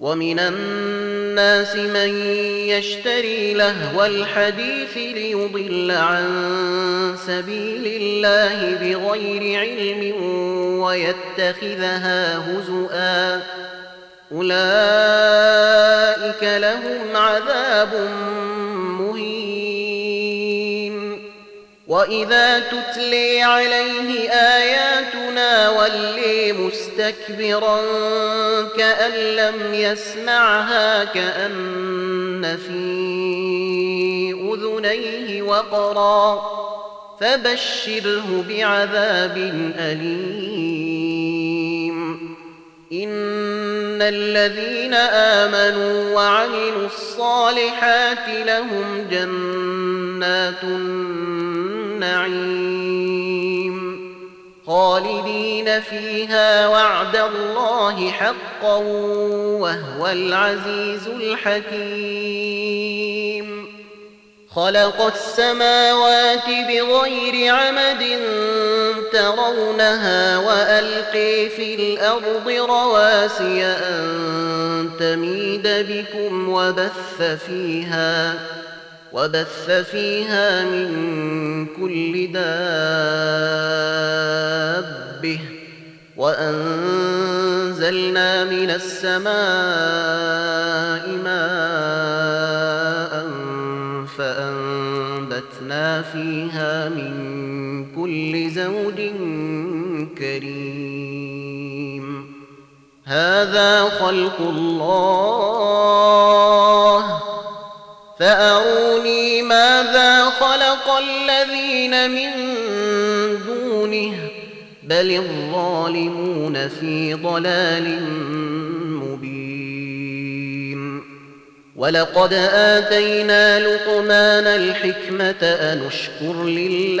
ومن الناس من يشتري لهو الحديث ليضل عن سبيل الله بغير علم ويتخذها هزؤا. أولئك لهم عذاب وإذا تتلي عليه آياتنا ولي مستكبرا كأن لم يسمعها كأن في أذنيه وقرا فبشره بعذاب أليم إن الذين آمنوا وعملوا الصالحات لهم جنات النعيم. خالدين فيها وعد الله حقا وهو العزيز الحكيم. خلق السماوات بغير عمد ترونها وألقي في الأرض رواسي أن تميد بكم وبث فيها وبث فيها من كل دابه وأنزلنا من السماء ماء فأنبتنا فيها من كل زوج كريم. هذا خلق الله. فأروني ماذا خلق الذين من دونه بل الظالمون في ضلال مبين. ولقد آتينا لقمان الحكمة أن اشكر لله.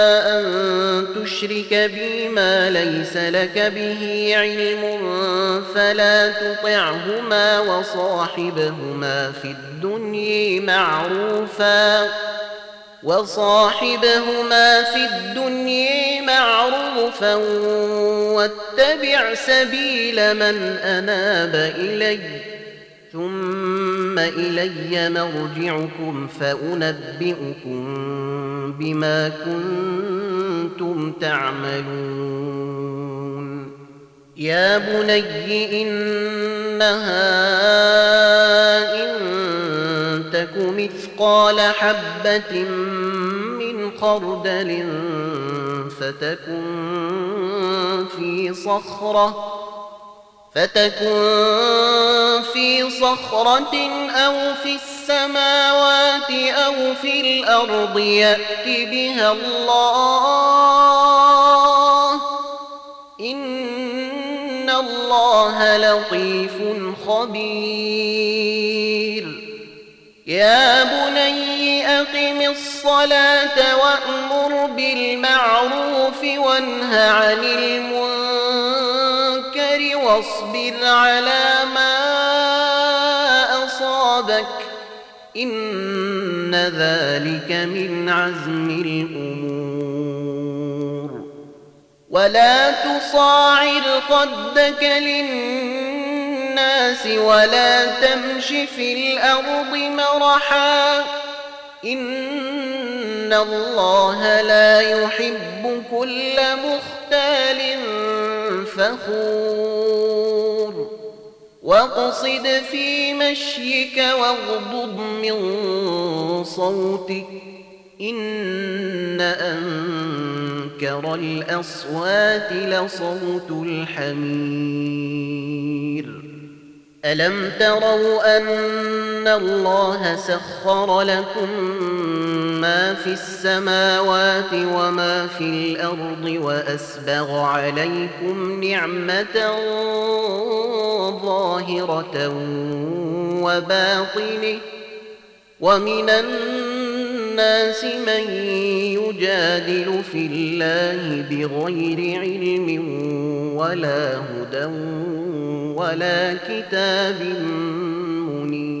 تشرك بي ما ليس لك به علم فلا تطعهما وصاحبهما في الدنيا معروفا وصاحبهما في الدنيا معروفا واتبع سبيل من أناب إليّ ثم إلي مرجعكم فأنبئكم بما كنتم تعملون. يا بني إنها إن تك مثقال حبة من خردل فتكن في صخرة فتكن في صخرة أو في السماوات أو في الأرض يأت بها الله. إن الله لطيف خبير. يا بني أقم الصلاة وأمر بالمعروف وانه عن المنكر. واصبر على ما أصابك إن ذلك من عزم الأمور. ولا تصاعر خدك للناس ولا تمش في الأرض مرحا إن الله لا يحب كل مختال فخور. واقصد في مشيك واغضض من صوتك. إن أنكر الأصوات لصوت الحمير. ألم تروا أن الله سخر لكم ما في السماوات وما في الأرض وأسبغ عليكم نعمة ظاهرة وباطنة. ومن الناس من يجادل في الله بغير علم ولا هدى ولا كتاب منير.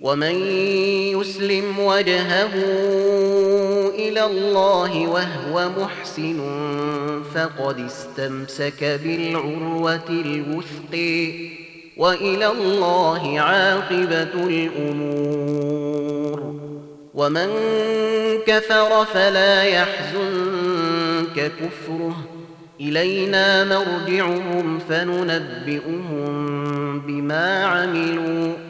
ومن يسلم وجهه إلى الله وهو محسن فقد استمسك بالعروة الوثق وإلى الله عاقبة الأمور. ومن كفر فلا يحزنك كفره. إلينا مرجعهم فننبئهم بما عملوا.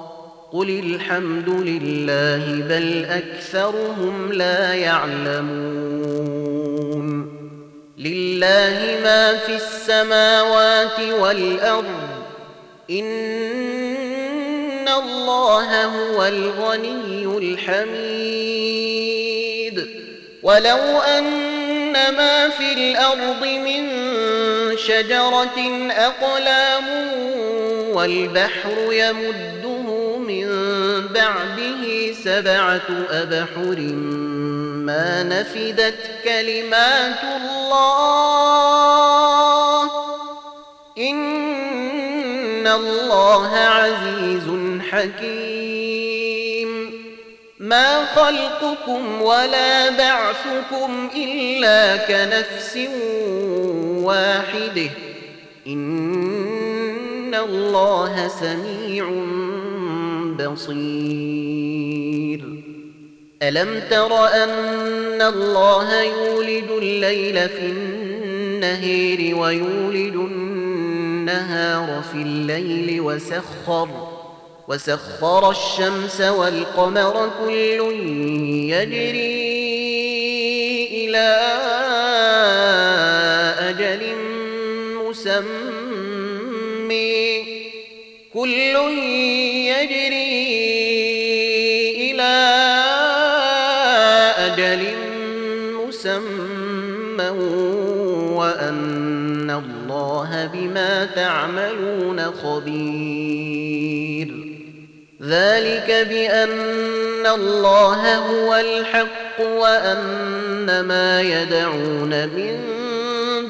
قل الحمد لله بل أكثرهم لا يعلمون. لله ما في السماوات والأرض. إن الله هو الغني الحميد. ولو أن ما في الأرض من شجرة أقلام والبحر يمده من بعده سبعة أبحر ما نفدت كلمات الله. إن الله عزيز حكيم. ما خلقكم ولا بعثكم إلا كنفس واحدة. إن الله سميع بصير. ألم تر أن الله يولد الليل في النهير ويولد النهار في الليل وسخر وسخر الشمس والقمر كل يجري إلى تعملون خبير. ذلك بأن الله هو الحق وأن ما يدعون من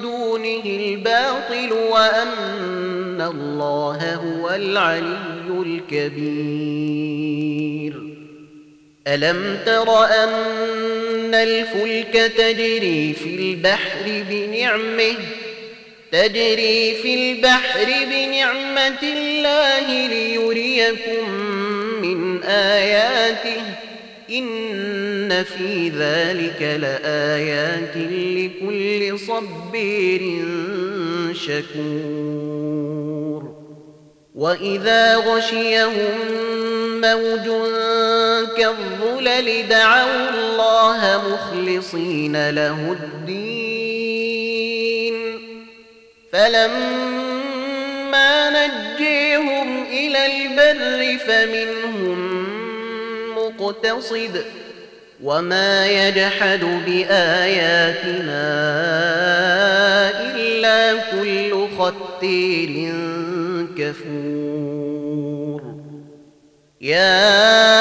دونه الباطل وأن الله هو العلي الكبير. ألم تر أن الفلك تجري في البحر بنعمه تجري في البحر بنعمة الله ليريكم من آياته. إن في ذلك لآيات لكل صبير شكور. وإذا غشيهم موج كالظلل دعوا الله مخلصين له الدين. فلما نجيهم إلى البر فمنهم مقتصد وما يجحد بآياتنا إلا كل ختير كفور يا